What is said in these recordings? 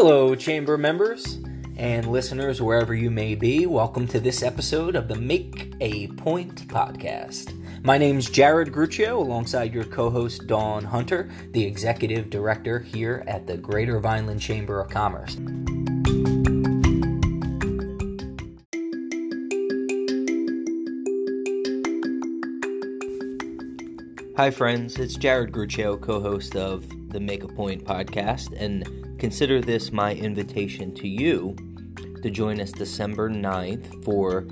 Hello, Chamber members and listeners wherever you may be. Welcome to this episode of the Make a Point podcast. My name's Jared Gruccio, alongside your co host Dawn Hunter, the executive director here at the Greater Vineland Chamber of Commerce. Hi, friends. It's Jared Gruccio, co host of the Make a Point podcast, and consider this my invitation to you to join us December 9th for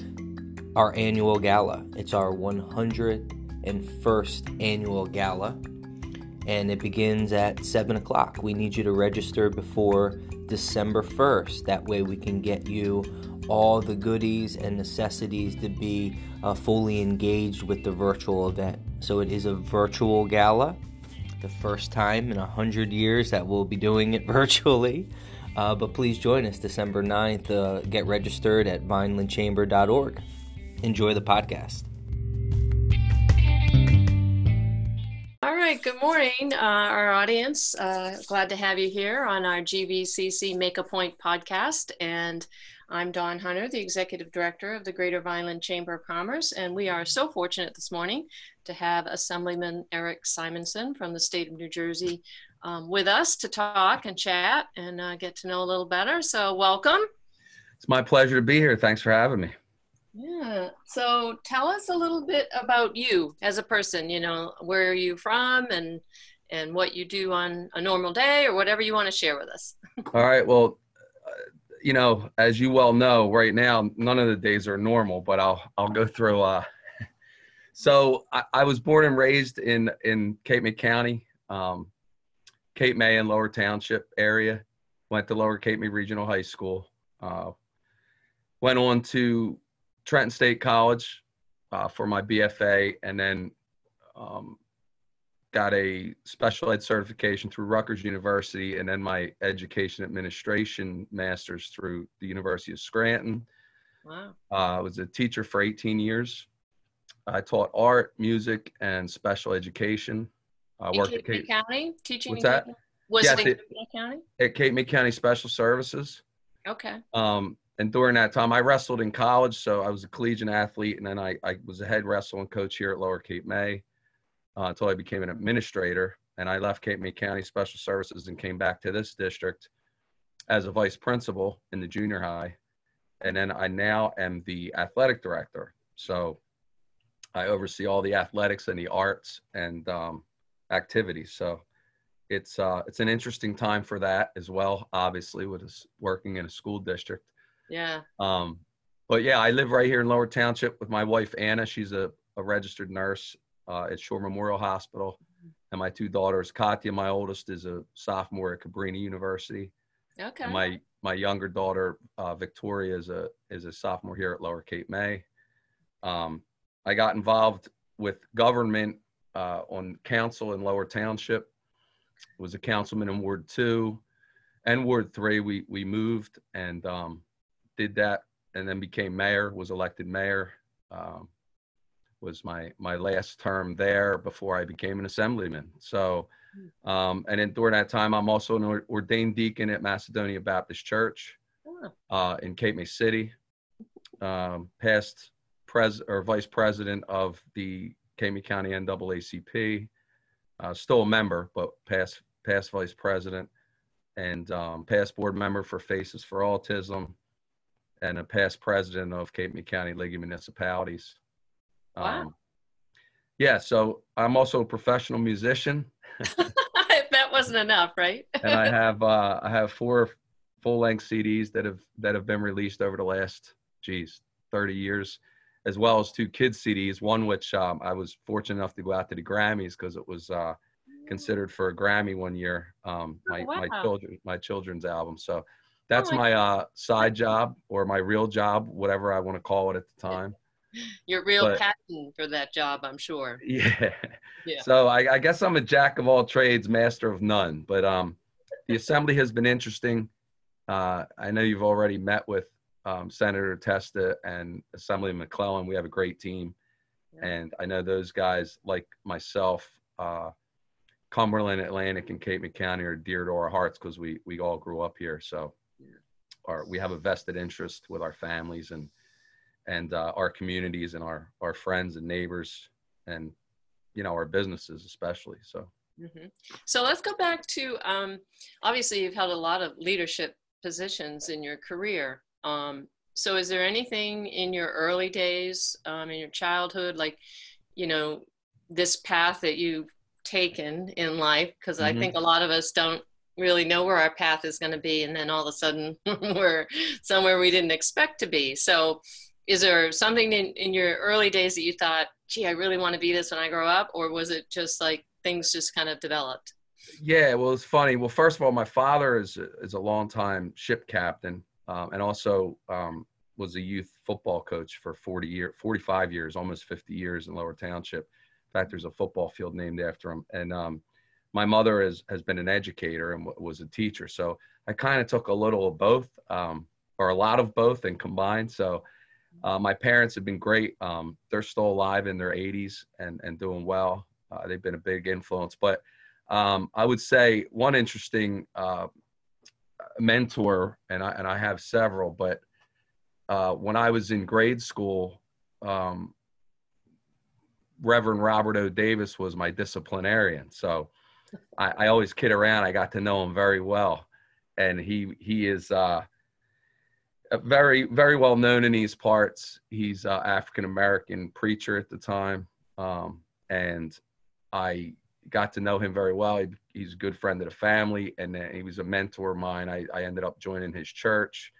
our annual gala. It's our 101st annual gala, and it begins at 7 o'clock. We need you to register before December 1st. That way, we can get you all the goodies and necessities to be uh, fully engaged with the virtual event. So, it is a virtual gala, the first time in 100 years that we'll be doing it virtually. Uh, but please join us December 9th. Uh, get registered at vinelandchamber.org. Enjoy the podcast. All right, good morning, uh, our audience. Uh, glad to have you here on our GVCC Make a Point podcast. And I'm Dawn Hunter, the Executive Director of the Greater Vineland Chamber of Commerce. And we are so fortunate this morning to have Assemblyman Erik Simonsen from the state of New Jersey um, with us to talk and chat and uh, get to know a little better. So, welcome. It's my pleasure to be here. Thanks for having me. Yeah. So, tell us a little bit about you as a person. You know, where are you from, and and what you do on a normal day, or whatever you want to share with us. All right. Well, uh, you know, as you well know, right now none of the days are normal, but I'll I'll go through. Uh, so I, I was born and raised in in Cape May County. Um, Cape May and Lower Township area. Went to Lower Cape May Regional High School. Uh, went on to Trenton State College uh, for my BFA, and then um, got a special ed certification through Rutgers University, and then my education administration master's through the University of Scranton. Wow. Uh, I was a teacher for 18 years. I taught art, music, and special education. I in worked Cape at Cape May County teaching. What's that? Was yes, it in Cape May County? At Cape May County Special Services. Okay. Um, and during that time, I wrestled in college, so I was a collegiate athlete, and then I, I was a head wrestling coach here at Lower Cape May uh, until I became an administrator. And I left Cape May County Special Services and came back to this district as a vice principal in the junior high. And then I now am the athletic director. So I oversee all the athletics and the arts and um, activities. So it's uh, it's an interesting time for that as well. Obviously, with us working in a school district. Yeah. Um, but yeah, I live right here in Lower Township with my wife Anna. She's a, a registered nurse uh, at Shore Memorial Hospital, and my two daughters. Katya, my oldest, is a sophomore at Cabrini University. Okay. And my my younger daughter uh, Victoria is a is a sophomore here at Lower Cape May. Um, I got involved with government uh, on council in Lower Township. Was a councilman in Ward Two and Ward Three. We we moved and um, did that, and then became mayor. Was elected mayor. Um, was my my last term there before I became an assemblyman. So, um, and then during that time, I'm also an ordained deacon at Macedonia Baptist Church uh, in Cape May City. Um, past pres or vice president of the Cape May County NAACP. Uh, still a member, but past past vice president and um, past board member for Faces for Autism, and a past president of Cape May County League of Municipalities. Wow. Um, yeah, so I'm also a professional musician. that wasn't enough, right? and I have uh, I have four full length CDs that have that have been released over the last, geez, 30 years as well as two kids CDs. One which um, I was fortunate enough to go out to the Grammys because it was uh, considered for a Grammy one year. Um, my oh, wow. my children my children's album. So that's oh, my uh, side job or my real job, whatever I want to call it at the time. Your real but, passion for that job, I'm sure. Yeah. yeah. So I, I, guess I'm a jack of all trades, master of none. But um, the assembly has been interesting. Uh, I know you've already met with um, Senator Testa and Assembly McClellan. We have a great team. And I know those guys, like myself, uh, Cumberland, Atlantic, and Cape May County are dear to our hearts because we we all grew up here. So, our we have a vested interest with our families and and uh, our communities and our our friends and neighbors and you know our businesses especially. So. Mm-hmm. So let's go back to um, obviously you've held a lot of leadership positions in your career. Um, so is there anything in your early days, um, in your childhood, like, you know, this path that you've taken in life? Because mm-hmm. I think a lot of us don't really know where our path is going to be. And then all of a sudden we're somewhere we didn't expect to be. So is there something in, in your early days that you thought, gee, I really want to be this when I grow up? Or was it just like things just kind of developed? Yeah, well, it's funny. Well, first of all, my father is is a longtime ship captain, um, and also um, was a youth football coach for 40 years, 45 years, almost 50 years in Lower Township. In fact, there's a football field named after him. And um, my mother is, has been an educator and w- was a teacher, so I kind of took a little of both, um, or a lot of both, and combined. So. Uh, my parents have been great. Um, they're still alive in their 80s and, and doing well. Uh, they've been a big influence. But um, I would say one interesting uh, mentor, and I, and I have several, but uh, when I was in grade school, um, Reverend Robert O. Davis was my disciplinarian. So I, I, always kid around. I got to know him very well, and he he is uh, very very well known in these parts. He's African American preacher at the time, um, and I got to know him very well. He, he's a good friend of the family, and then he was a mentor of mine. I, I ended up joining his church,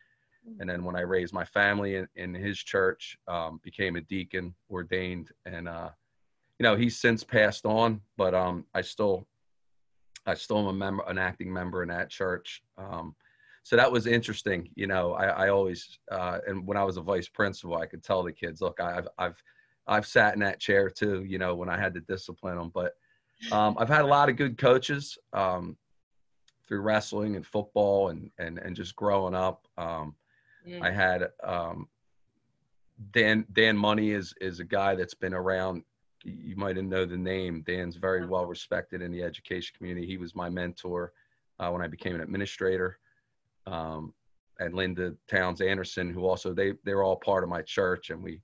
mm. and then when I raised my family in, in his church, um, became a deacon, ordained, and uh, you know he's since passed on, but um, I still, I still am a member, an acting member in that church. Um, so that was interesting. You know, I, I always, uh, and when I was a vice principal, I could tell the kids, look, I've, I've I've sat in that chair too, you know, when I had to discipline them. But um, I've had a lot of good coaches um, through wrestling and football and and and just growing up. Um, mm. I had um, Dan Dan Money is is a guy that's been around. You might know the name. Dan's very uh-huh. well respected in the education community. He was my mentor uh, when I became an administrator. Um, and Linda Towns Anderson, who also they they're all part of my church, and we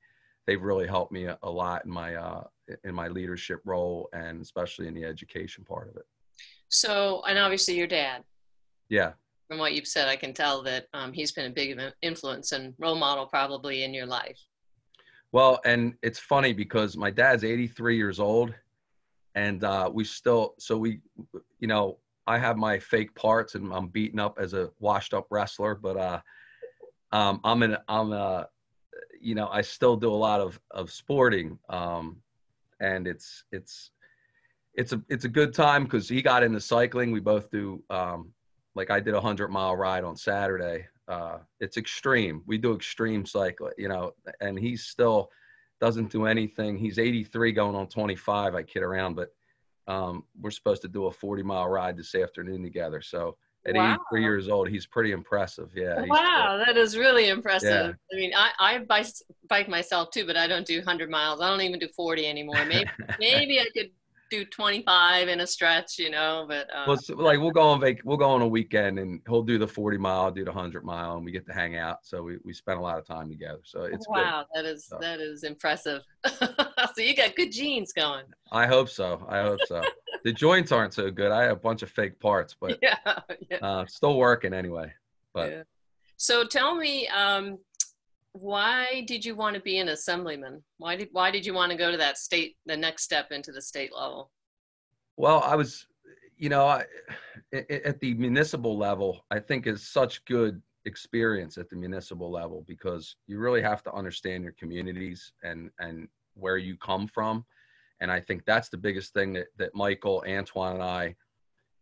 they've really helped me a, a lot in my uh, in my leadership role and especially in the education part of it. So, and obviously your dad. Yeah. From what you've said, I can tell that um, he's been a big influence and role model probably in your life. Well, and it's funny because my dad's 83 years old, and uh, we still so we, you know, I have my fake parts and I'm beaten up as a washed up wrestler, but uh, um, I'm an I'm a you know, I still do a lot of of sporting, um, and it's it's it's a it's a good time because he got into cycling. We both do. Um, like I did a hundred mile ride on Saturday. Uh, it's extreme. We do extreme cycling, you know, and he's still doesn't do anything. He's 83 going on 25. I kid around, but um, we're supposed to do a 40 mile ride this afternoon together. So at wow. 83 years old he's pretty impressive yeah wow that is really impressive yeah. i mean i i bike, bike myself too but i don't do 100 miles i don't even do 40 anymore maybe maybe i could do 25 in a stretch you know but uh, well, so, like we'll go on vac- we'll go on a weekend and he'll do the 40 mile do the 100 mile and we get to hang out so we, we spend a lot of time together so it's wow good. that is so. that is impressive so you got good genes going i hope so i hope so the joints aren't so good. I have a bunch of fake parts, but yeah, yeah. Uh, still working anyway. But yeah. so tell me, um, why did you want to be an assemblyman? Why did why did you want to go to that state, the next step into the state level? Well, I was, you know, I, at the municipal level, I think is such good experience at the municipal level because you really have to understand your communities and and where you come from and I think that's the biggest thing that, that Michael, Antwan, and I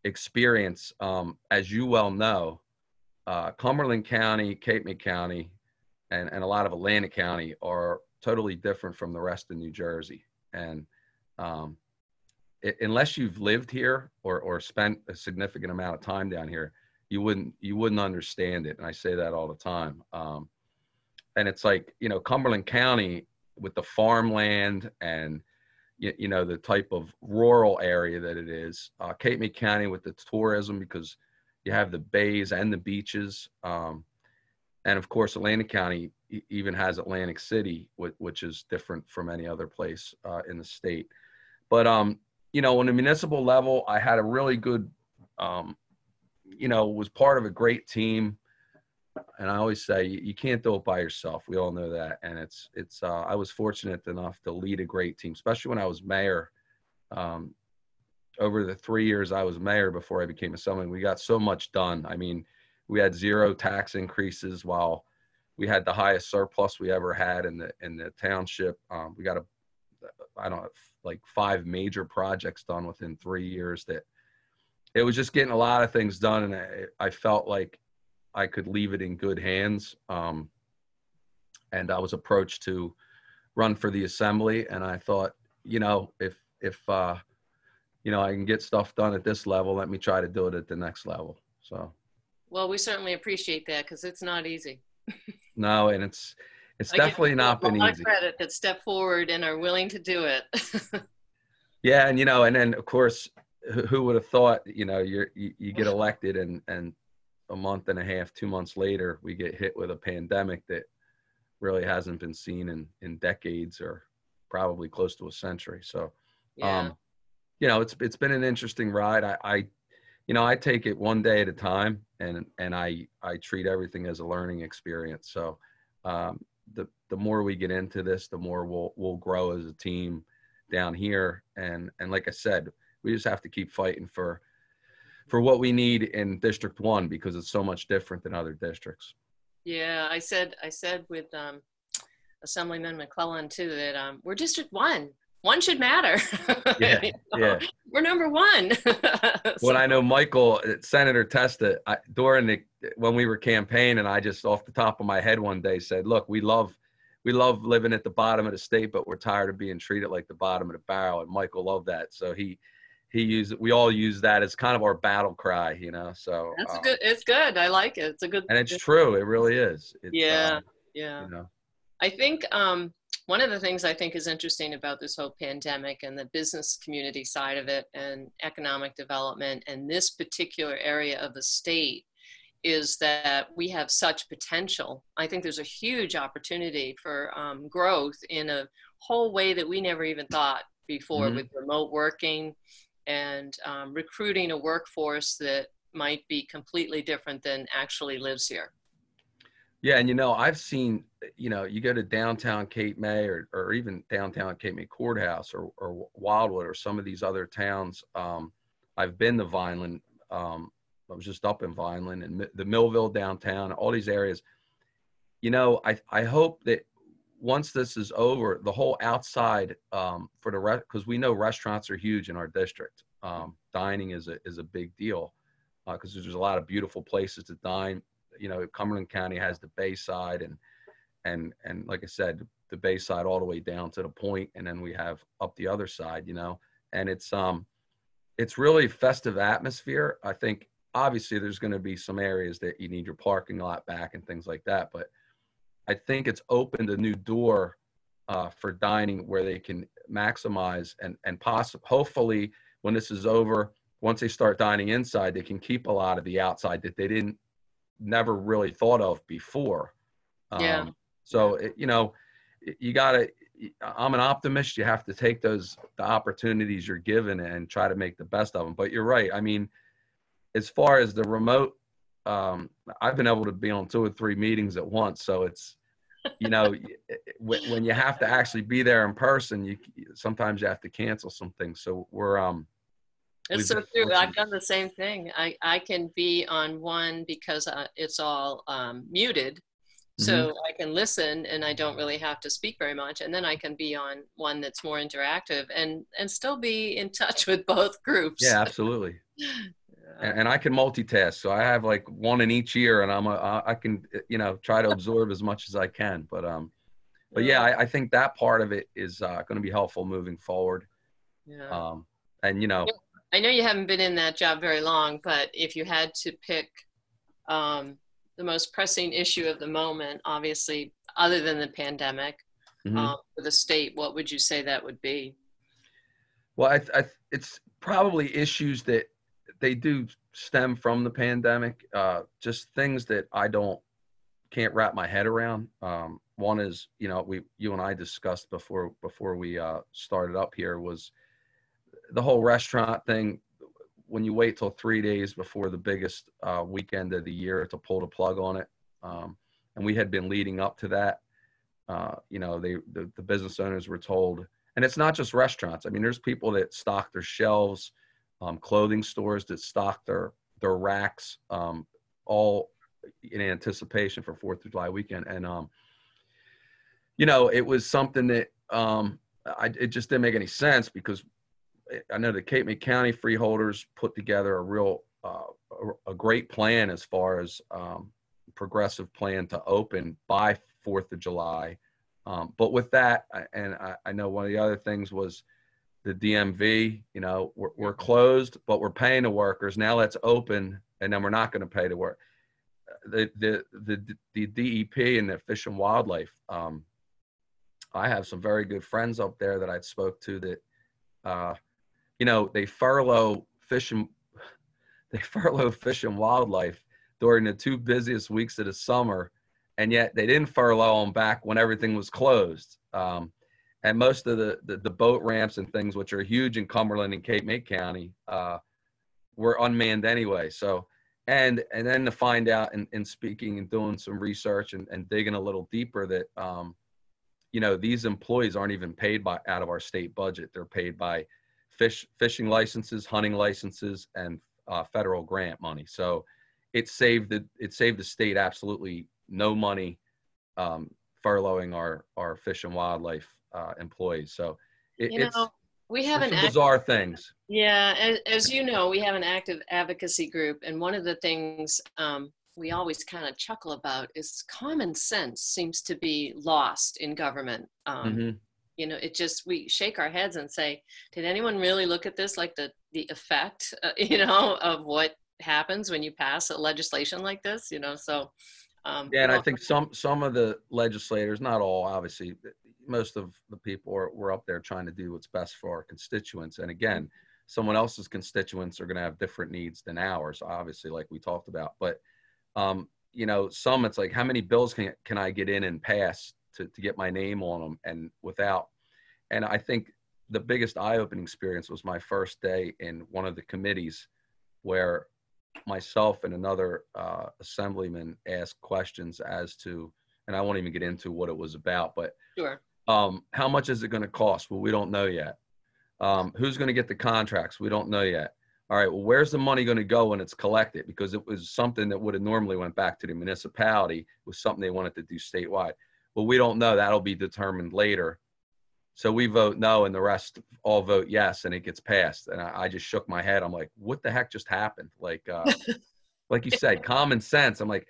experience. Um, as you well know, uh, Cumberland County, Cape May County, and, and a lot of Atlantic County are totally different from the rest of New Jersey. And um, it, unless you've lived here or, or spent a significant amount of time down here, you wouldn't you wouldn't understand it. And I say that all the time. Um, and it's like you know Cumberland County with the farmland and you, you know the type of rural area that it is. Uh, Cape May County with the tourism because you have the bays and the beaches, um, and of course Atlantic County even has Atlantic City, which is different from any other place uh, in the state. But um, you know, on the municipal level, I had a really good, um, you know, was part of a great team. And I always say you can't do it by yourself. We all know that. And it's it's. Uh, I was fortunate enough to lead a great team, especially when I was mayor. Um, over the three years I was mayor before I became a assemblyman, we got so much done. I mean, we had zero tax increases while we had the highest surplus we ever had in the in the township. Um, we got a I don't know, like five major projects done within three years. That it was just getting a lot of things done, and I, I felt like I could leave it in good hands. Um, and I was approached to run for the assembly, and I thought, you know, if if uh, you know I can get stuff done at this level, let me try to do it at the next level. So. Well, we certainly appreciate that because it's not easy. no, and it's it's I definitely not been easy. credit that step forward and are willing to do it. yeah, and you know, and then of course, who, would have thought? You know, you're you, you get elected, and and a month and a half, two months later, we get hit with a pandemic that really hasn't been seen in in decades or probably close to a century. So, yeah. um, you know, it's it's been an interesting ride. I, I you know, I take it one day at a time, and and I I treat everything as a learning experience. So, um, the the more we get into this, the more we'll we'll grow as a team down here. And and like I said, we just have to keep fighting for for what we need in District One because it's so much different than other districts. Yeah, I said I said with um, Assemblyman McClellan too that um, we're District One one should matter. Yeah, you know? yeah. We're number one. so. When I know Michael, uh, Senator Testa, I, during the when we were campaigning, I just off the top of my head one day said, "Look, we love." We love living at the bottom of the state, but we're tired of being treated like the bottom of the barrel. And Michael loved that, so he he used we all use that as kind of our battle cry, you know. So that's um, good. It's good. I like it. It's a good. And it's true. It really is. It's, yeah. Uh, yeah. You know. I think um, one of the things I think is interesting about this whole pandemic and the business community side of it and economic development and this particular area of the state is that we have such potential. I think there's a huge opportunity for um, growth in a whole way that we never even thought before mm-hmm. with remote working and um, recruiting a workforce that might be completely different than actually lives here. Yeah, and you know, I've seen, you know, you go to downtown Cape May or, or even downtown Cape May Courthouse or, or Wildwood or some of these other towns. Um, I've been to Vineland. Um, I was just up in Vineland and the Millville downtown, all these areas. You know, I, I hope that once this is over, the whole outside um, for the rest, because we know restaurants are huge in our district. Um, dining is a, is a big deal because uh, there's a lot of beautiful places to dine you know Cumberland County has the Bayside and and and like I said, the Bayside all the way down to the point, and then we have up the other side, you know, and it's um it's really festive atmosphere. I think obviously there's going to be some areas that you need your parking lot back and things like that, but I think it's opened a new door uh, for dining where they can maximize and and possibly hopefully when this is over once they start dining inside they can keep a lot of the outside that they didn't never really thought of before. Um, yeah. So it, you know, you got to. I'm an optimist. You have to take those the opportunities you're given and try to make the best of them. But you're right. I mean, as far as the remote, um, I've been able to be on two or three meetings at once. So it's, you know, when you have to actually be there in person, you sometimes you have to cancel some things. So we're um, it's so true. I've done the same thing. I, I can be on one because uh, it's all um, muted. So mm-hmm. I can listen and I don't really have to speak very much. And then I can be on one that's more interactive and, and still be in touch with both groups. Yeah, absolutely. And, and, I can multitask. So I have like one in each ear and I'm a, I can, you know, try to absorb as much as I can. But, um, but yeah, I, I think that part of it is uh, going to be helpful moving forward. Yeah. Um, and you know, I know you haven't been in that job very long, but if you had to pick um, the most pressing issue of the moment, obviously, other than the pandemic, mm-hmm. um, for the state, what would you say that would be? Well, I, I, it's probably issues that they do stem from the pandemic. Uh, just things that I don't can't wrap my head around. Um, one is, you know, we you and I discussed before before we uh, started up here was the whole restaurant thing. When you wait till three days before the biggest uh, weekend of the year to pull the plug on it, um, and we had been leading up to that. Uh, you know, they the, the business owners were told, and it's not just restaurants. I mean, there's people that stock their shelves, um, clothing stores that stock their their racks, um, all in anticipation for Fourth of July weekend, and um, you know, it was something that um, I, it just didn't make any sense because I know the Cape May County freeholders put together a real uh, a, a, great plan as far as um, progressive plan to open by Fourth of July. Um, but with that, and I, I, know one of the other things was the DMV. You know, we're, we're closed, but we're paying the workers. Now let's open, and then we're not going to pay the work. The, the the the DEP and the Fish and Wildlife um, I have some very good friends up there that I spoke to that, uh, you know, they furlough fish and they furlough fish and wildlife during the two busiest weeks of the summer, and yet they didn't furlough them back when everything was closed. Um, and most of the, the, the boat ramps and things, which are huge in Cumberland and Cape May County, uh, were unmanned anyway. So, and and then to find out and, and speaking and doing some research and, and digging a little deeper that um, you know these employees aren't even paid by out of our state budget they're paid by fish fishing licenses hunting licenses and uh, federal grant money so it saved the it saved the state absolutely no money um, furloughing our our fish and wildlife uh, employees so it, you know, we have an bizarre things yeah as, as, you know we have an active advocacy group and one of the things um, we always kind of chuckle about is common sense seems to be lost in government. Um, mm-hmm. You know, it just we shake our heads and say, did anyone really look at this like the the effect, uh, you know, of what happens when you pass a legislation like this? You know, so. Um, yeah, and I think some some of the legislators, not all, obviously, most of the people are, were up there trying to do what's best for our constituents. And again, someone else's constituents are going to have different needs than ours, obviously, like we talked about. But um, you know, some it's like how many bills can can I get in and pass to to get my name on them and without. And I think the biggest eye-opening experience was my first day in one of the committees where myself and another uh, assemblyman asked questions as to, and I won't even get into what it was about, but sure. um, how much is it going to cost? Well, we don't know yet. Um, who's going to get the contracts? We don't know yet all right, well, where's the money going to go when it's collected? Because it was something that would have normally went back to the municipality. It was something they wanted to do statewide. Well, we don't know. That'll be determined later. So we vote no, and the rest all vote yes, and it gets passed. And I, I just shook my head. I'm like, what the heck just happened? Like, uh, like you said, common sense. I'm like,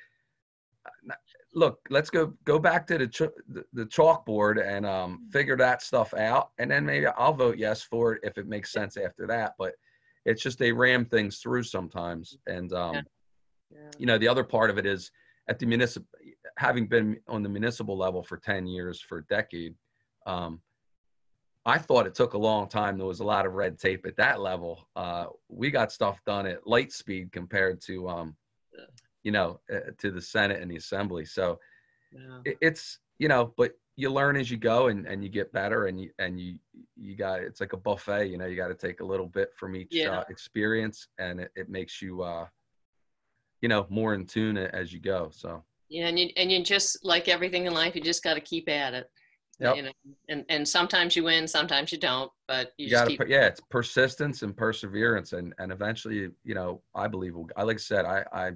look, let's go go back to the ch- the chalkboard and um, figure that stuff out, and then maybe I'll vote yes for it if it makes sense after that. But it's just they ram things through sometimes. And um, yeah. Yeah. you know, the other part of it is at the municipal, having been on the municipal level for ten years, for a decade. Um, I thought it took a long time. There was a lot of red tape at that level. Uh, we got stuff done at light speed compared to, um, you know, uh, to the Senate and the Assembly. So yeah. it, it's you know, but you learn as you go and, and you get better and you and you you got it's like a buffet you know you got to take a little bit from each yeah. uh, experience and it, it makes you uh you know more in tune as you go so yeah and you and you just like everything in life you just got to keep at it yep. you know and and sometimes you win sometimes you don't but you, you got to keep... yeah it's persistence and perseverance and and eventually you know i believe we'll, i like i said i i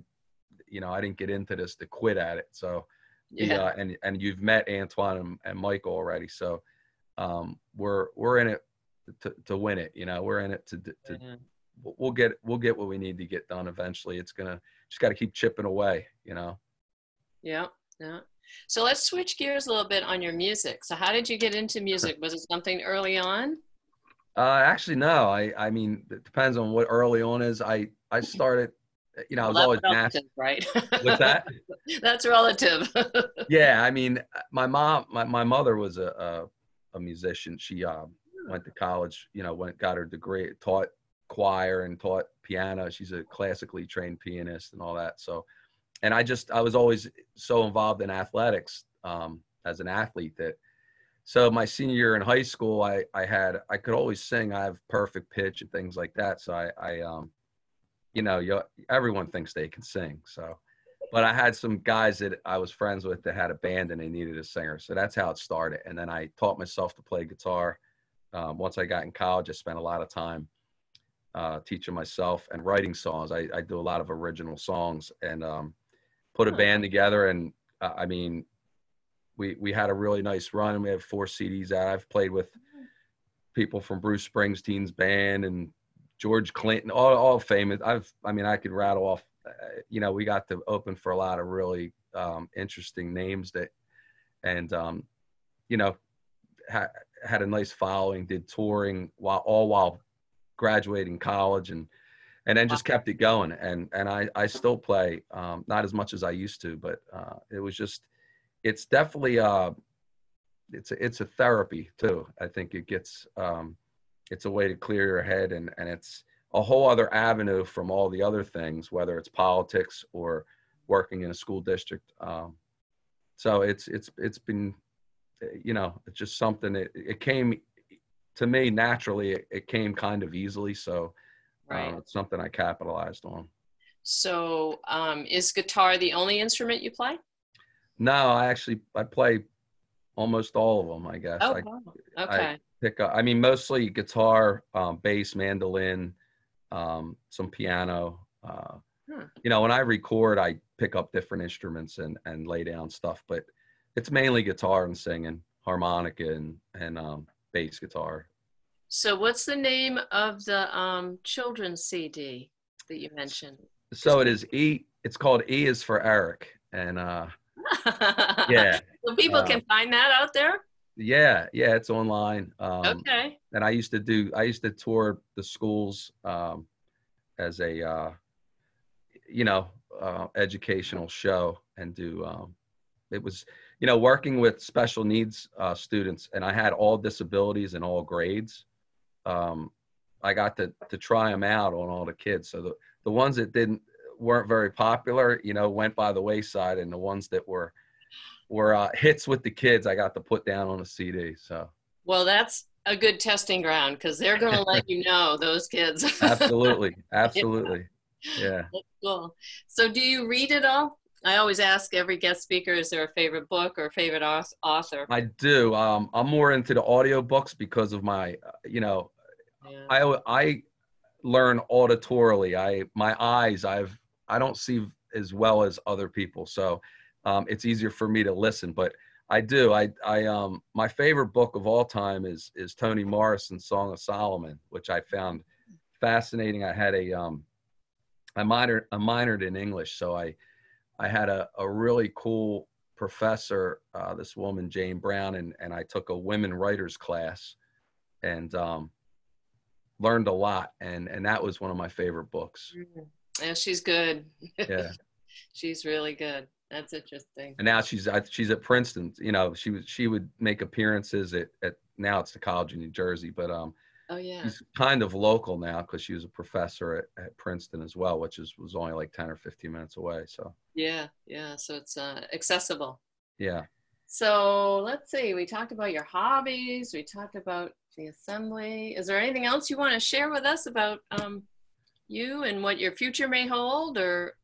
you know i didn't get into this to quit at it so yeah. Uh, and and you've met Antwan and, and Michael already, so um, we're we're in it to, to win it. You know, we're in it to to mm-hmm. we'll get we'll get what we need to get done eventually. It's gonna just got to keep chipping away. You know. Yeah. Yeah. So let's switch gears a little bit on your music. So how did you get into music? Was it something early on? Uh, actually, no. I I mean, it depends on what early on is. I I started you know, I was always relative, right? What's that? that's relative. yeah, I mean, my mom, my, my mother was a, a, a musician. She um, went to college. You know, went got her degree, taught choir and taught piano. She's a classically trained pianist and all that. So, and I just I was always so involved in athletics um, as an athlete that. So my senior year in high school, I I had I could always sing. I have perfect pitch and things like that. So I I um, you know, you, everyone thinks they can sing. So but I had some guys that I was friends with that had a band and they needed a singer. So that's how it started. And then I taught myself to play guitar. Um, once I got in college, I spent a lot of time uh, teaching myself and writing songs. I, I, do a lot of original songs and um, put a band together. And uh, I mean, we we had a really nice run. And we have four CDs out. I've played with people from Bruce Springsteen's band and George Clinton, all all famous. I've I mean, I could rattle off uh, you know, we got to open for a lot of really um, interesting names that, and um, you know, ha- had a nice following. Did touring while all while graduating college, and and then just kept it going. And and I I still play, um, not as much as I used to, but uh, it was just, it's definitely uh, it's a, it's a therapy too. I think it gets um, it's a way to clear your head, and and it's a whole other avenue from all the other things, whether it's politics or working in a school district. Um, so it's it's it's been, you know, it's just something. It it came to me naturally. It, it came kind of easily, so right. uh, it's something I capitalized on. So, um, is guitar the only instrument you play? No, I actually I play almost all of them. I guess. Oh, I, okay. I pick up. I mean, mostly guitar, um, bass, mandolin um, some piano. Uh, hmm. You know, when I record, I pick up different instruments and and lay down stuff, but it's mainly guitar and singing, harmonica and and um, bass guitar. So, what's the name of the um, children's CD that you mentioned? So it is E. It's called E is for Eric, and uh, yeah. So people uh, can find that out there. Yeah, yeah, it's online. Um, okay. And I used to do. I used to tour the schools um, as a, uh, you know, uh, educational show and do. Um, it was, you know, working with special needs uh, students, and I had all disabilities and all grades. Um, I got to to try them out on all the kids. So the the ones that didn't weren't very popular, you know, went by the wayside, and the ones that were were uh, hits with the kids I got to put down on a CD. So well, that's a good testing ground because they're going to let you know those kids. absolutely, absolutely, yeah. Cool. So, do you read it all? I always ask every guest speaker, is there a favorite book or favorite author? I do. Um, I'm more into the audio books because of my, uh, you know, I I learn auditorily. I my eyes, I've I don't see as well as other people, so um, it's easier for me to listen. But I do. I, I, um, my favorite book of all time is is Toni Morrison's Song of Solomon, which I found fascinating. I had a, um, I minored, I minored in English, so I, I had a, a really cool professor, uh, this woman Jane Brown, and and I took a women writers class, and um, learned a lot, and and that was one of my favorite books. Mm. Yeah, she's good. Yeah, she's really good. That's interesting. And now she's she's at Princeton. You know, she was she would make appearances at, at now it's the college in New Jersey, but um, oh yeah, she's kind of local now because she was a professor at, at Princeton as well, which is was only like ten or fifteen minutes away. So yeah, yeah, so it's uh, accessible. Yeah. So let's see. We talked about your hobbies. We talked about the assembly. Is there anything else you want to share with us about um, you and what your future may hold, or,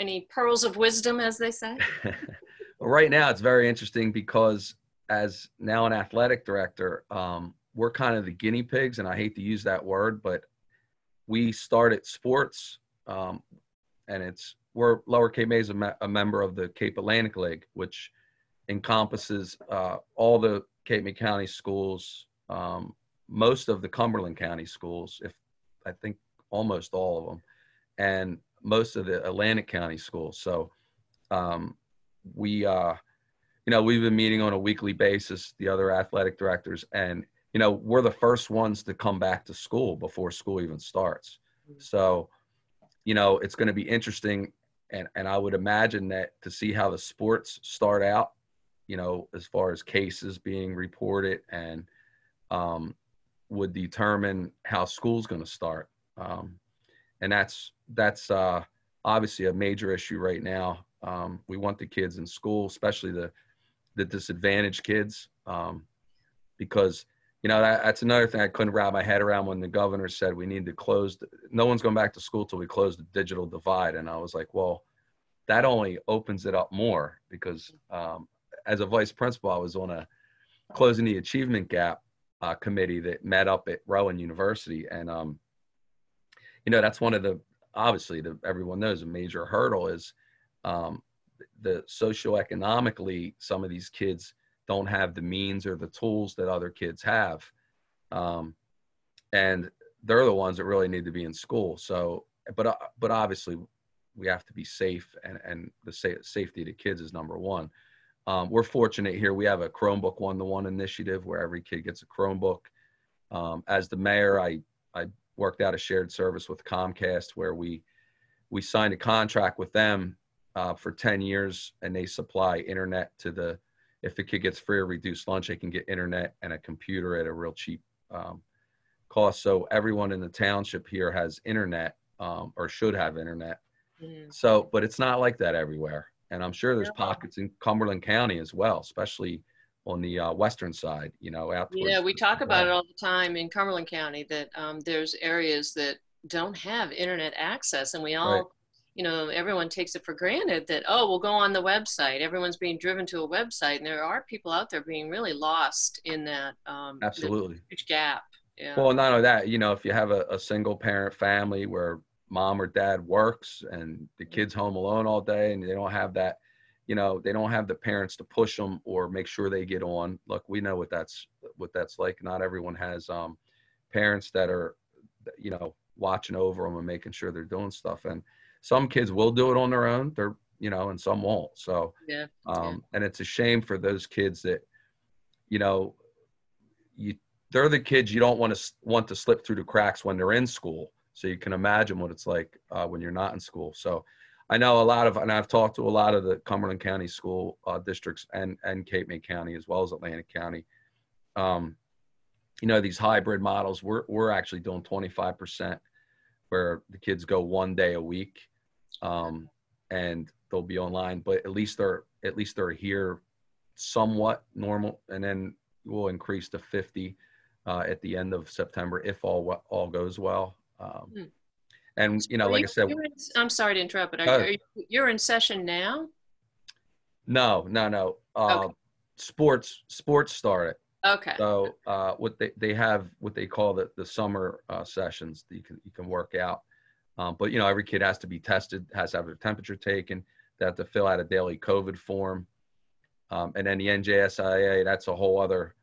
any pearls of wisdom, as they say? well, right now, it's very interesting because as now an athletic director, um, we're kind of the guinea pigs, and I hate to use that word, but we started sports, um, and it's we're Lower Cape May is a, me- a, member of the Cape Atlantic League, which encompasses uh, all the Cape May County schools, um, most of the Cumberland County schools, if I think almost all of them, and most of the Atlantic County schools. So um, we, uh, you know, we've been meeting on a weekly basis, the other athletic directors, and you know, we're the first ones to come back to school before school even starts. Mm-hmm. So, you know, it's going to be interesting, and and I would imagine that to see how the sports start out, you know, as far as cases being reported and um, would determine how school's going to start. Um, and that's that's uh, obviously a major issue right now. Um, we want the kids in school, especially the the disadvantaged kids, um, because you know that, that's another thing I couldn't wrap my head around when the governor said we need to close. The, no one's going back to school till we close the digital divide, and I was like, well, that only opens it up more because um, as a vice principal, I was on a closing the achievement gap uh, committee that met up at Rowan University, and um, you know that's one of the obviously the everyone knows a major hurdle is um, the socioeconomically some of these kids don't have the means or the tools that other kids have, um, and they're the ones that really need to be in school. So, but uh, but obviously we have to be safe, and and the sa- safety of the kids is number one. Um, we're fortunate here. We have a Chromebook one-to-one initiative where every kid gets a Chromebook. Um, as the mayor, I I worked out a shared service with Comcast where we we signed a contract with them uh, for 10 years, and they supply internet to the. If the kid gets free or reduced lunch, they can get internet and a computer at a real cheap um, cost. So everyone in the township here has internet um, or should have internet. Mm. So, but it's not like that everywhere and I'm sure there's pockets in Cumberland County as well, especially on the uh, western side. You know, out. Yeah, we talk about it all the time in Cumberland County that um, there's areas that don't have internet access, and we all. Right. You know, everyone takes it for granted that, oh, we'll go on the website. Everyone's being driven to a website, and there are people out there being really lost in that um, absolutely huge gap. Yeah. Well, not only that, you know, if you have a, a single parent family where mom or dad works and the kids home alone all day and they don't have that you know they don't have the parents to push them or make sure they get on. Look we know what that's what that's like. Not everyone has um, parents that are you know watching over them and making sure they're doing stuff. And some kids will do it on their own. They're you know and some won't. So yeah, um, yeah. and it's a shame for those kids that you know you they're the kids you don't want to want to slip through the cracks when they're in school so you can imagine what it's like uh, when you're not in school. So I know a lot of, and I've talked to a lot of the Cumberland County school uh, districts and and Cape May County as well as Atlantic County. Um, you know these hybrid models. We're we're actually doing 25% where the kids go one day a week, um, and they'll be online. But at least they're at least they're here, somewhat normal, and then we'll increase to 50 uh, at the end of September if all all goes well. Um, hmm. And you know, like you, I said, in, I'm sorry to interrupt, but are, uh, are you, you're in session now? No, no, no. Uh, okay. Sports sports started. Okay. So uh, what they, they have what they call the the summer uh, sessions that you can you can work out, um, but you know every kid has to be tested, has to have their temperature taken. They have to fill out a daily COVID form, um, and then the NJSIA that's a whole other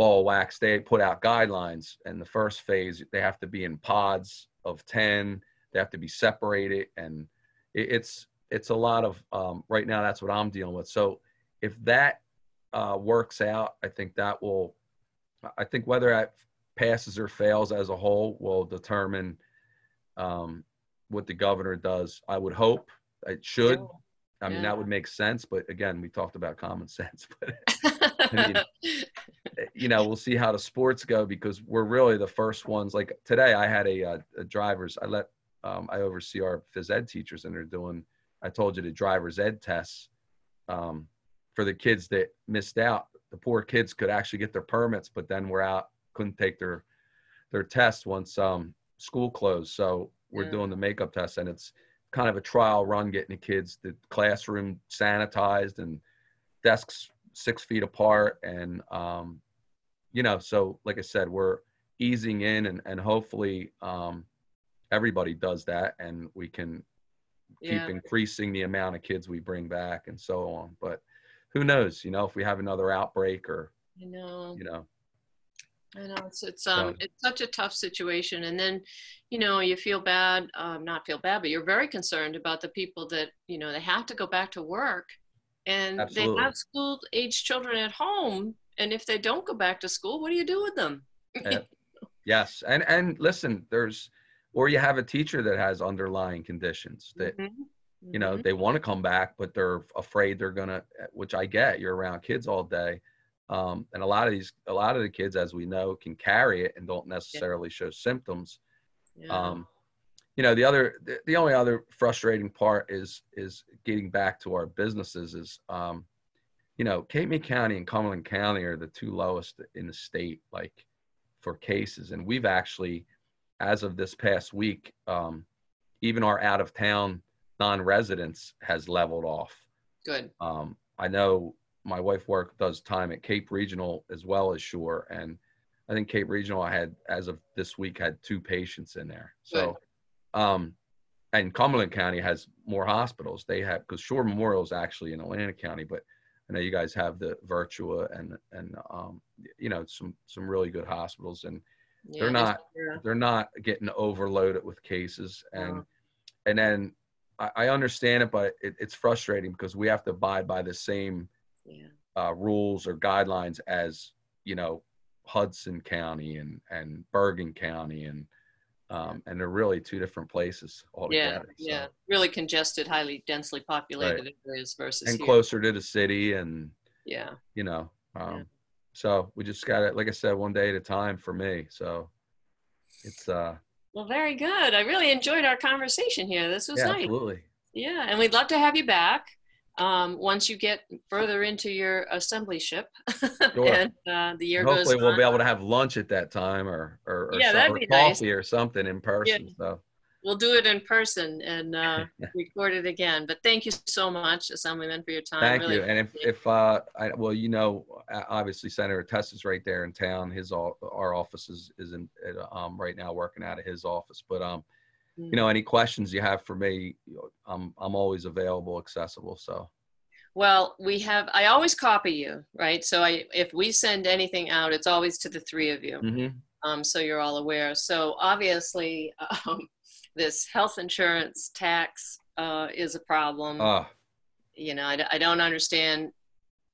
ball wax, they put out guidelines. And the first phase, they have to be in pods of 10. They have to be separated. And it, it's, it's a lot of, um, right now, that's what I'm dealing with. So if that uh, works out, I think that will, I think whether that passes or fails as a whole will determine um, what the governor does. I would hope it should. I mean, yeah. that would make sense. But again, we talked about common sense. But I mean, you know, we'll see how the sports go because we're really the first ones. Like today, I had a, uh, a driver's. I let um, I oversee our phys ed teachers, and they're doing. I told you the driver's ed tests um, for the kids that missed out. The poor kids could actually get their permits, but then we're out, couldn't take their their test once um, school closed. So we're yeah. doing the makeup test, and it's kind of a trial run getting the kids the classroom sanitized and desks six feet apart and um, you know so like i said we're easing in and, and hopefully um, everybody does that and we can keep yeah. increasing the amount of kids we bring back and so on. But who knows you know if we have another outbreak or you know. you know. I know it's it's um it's such a tough situation, and then, you know, you feel bad, um, not feel bad, but you're very concerned about the people that you know they have to go back to work, and Absolutely. they have school age children at home, and if they don't go back to school, what do you do with them? yeah. Yes, and and listen, there's, or you have a teacher that has underlying conditions that. Mm-hmm. You know, mm-hmm. they want to come back, but they're afraid they're gonna, which I get. You're around kids all day, Um, and a lot of these, a lot of the kids, as we know, can carry it and don't necessarily show symptoms. Yeah. Um, you know, the other, the, the only other frustrating part is is getting back to our businesses. Is um, you know, Cape May County and Cumberland County are the two lowest in the state, like for cases, and we've actually, as of this past week, um, even our out of town non-residents has leveled off. Good. Um, I know my wife work does time at Cape Regional as well as Shore, and I think Cape Regional I had as of this week had two patients in there. So, um, and Cumberland County has more hospitals. They have because Shore Memorial is actually in Atlantic County, but I know you guys have the Virtua and and um, you know some some really good hospitals, and Yeah, They're not- yeah. they're not getting overloaded with cases and and then I, I understand it but it, it's frustrating because we have to abide by the same Yeah. uh, rules or guidelines as you know hudson county and and bergen county and um, and they're really two different places Yeah, altogether so- yeah, really congested, highly densely populated areas versus and here. closer to the city and Yeah, you know um, Yeah. so we just got it like i said one day at a time for me so it's uh well, very good. I really enjoyed our conversation here. This was yeah nice. absolutely Yeah, and we'd love to have you back um, once you get further into your assemblyship Sure. and uh, the year Hopefully, goes we'll on. be able to have lunch at that time, or or, or, Yeah, some- or be nice. coffee or something in person. So We'll do it in person and uh, record it again. But thank you so much, Assemblyman, for your time. thank Really you. And if if uh, I, well, you know, obviously Senator Tess is right there in town. His all our office is is in um right now working out of his office. But um, you know, any questions you have for me, I'm I'm always available, accessible. So Well, we have. I always copy you, right? So I, if we send anything out, it's always to the three of you. mhm. um, so you're all aware. So obviously, um, this health insurance tax uh, is a problem. Ah, you know, I, I don't understand.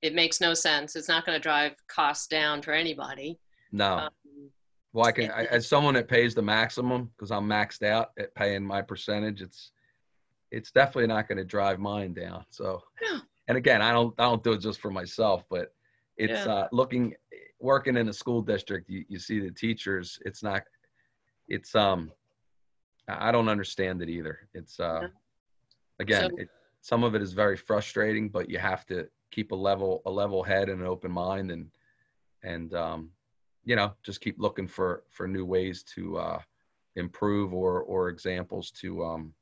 It makes no sense. It's not going to drive costs down for anybody. no. Um, Well, I can, I, as someone that pays the maximum because I'm maxed out at paying my percentage, it's, it's definitely not going to drive mine down. So, and again, I don't, I don't do it just for myself, but it's Yeah. uh, looking, working in a school district, you, you see the teachers, it's not, it's, um, I I don't understand it either. It's, uh, Yeah. again, So- it, some of it is very frustrating, but you have to keep a level, a level head and an open mind and, and, um, you know, just keep looking for for new ways to uh, improve or or examples to um,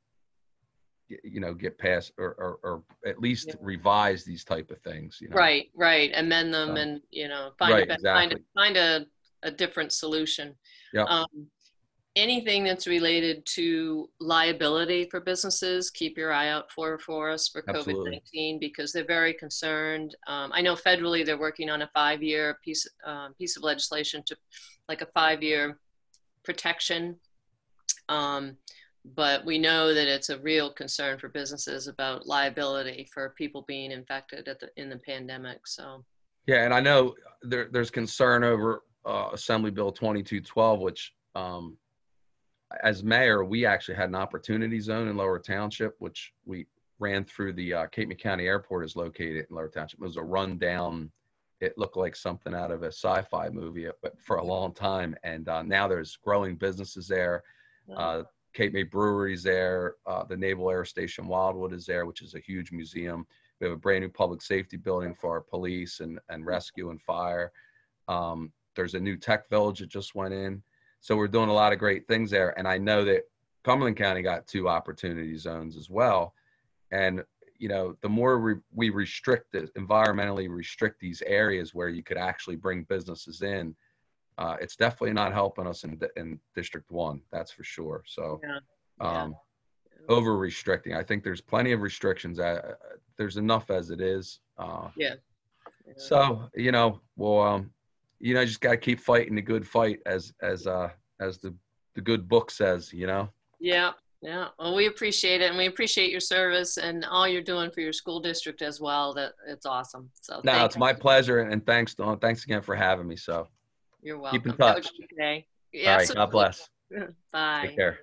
you know get past or or, or at least Yeah. revise these type of things. You know, Right, right. Amend them and you know find a Right, bet- find a, find a, a different solution. Yep. Um, anything that's related to liability for businesses, keep your eye out for for us for COVID nineteen because they're very concerned. Um, I know federally they're working on a five year piece um, piece of legislation to like a five year protection. Um, but we know that it's a real concern for businesses about liability for people being infected at the in the pandemic. So Yeah, and I know there, there's concern over uh, Assembly Bill 2212, which, um, as mayor, we actually had an opportunity zone in Lower Township, which we ran through the uh, Cape May County Airport is located in Lower Township. It was a rundown. It looked like something out of a sci-fi movie, but for a long time. And uh, now there's growing businesses there. Uh, Cape May Brewery's there. Uh, the Naval Air Station Wildwood is there, which is a huge museum. We have a brand new public safety building for our police and, and rescue and fire. Um, there's a new tech village that just went in. So we're doing a lot of great things there. And I know that Cumberland County got two opportunity zones as well. And, you know, the more we, we restrict it, environmentally restrict these areas where you could actually bring businesses in, uh, it's definitely not helping us in, in District One. That's for sure. So, Yeah. Yeah. um, over restricting. I think there's plenty of restrictions. Uh, there's enough as it is. Uh, Yeah. so you know, well, um, you know, just got to keep fighting the good fight, as as uh as the the good book says. You know. Yeah, yeah. Well, we appreciate it, and we appreciate your service and all you're doing for your school district as well. That it's awesome. So No, it's you. my pleasure, and thanks, Dawn. Thanks again for having me. So, You're welcome. keep in touch. good day. all right, God bless. Bye. Take care.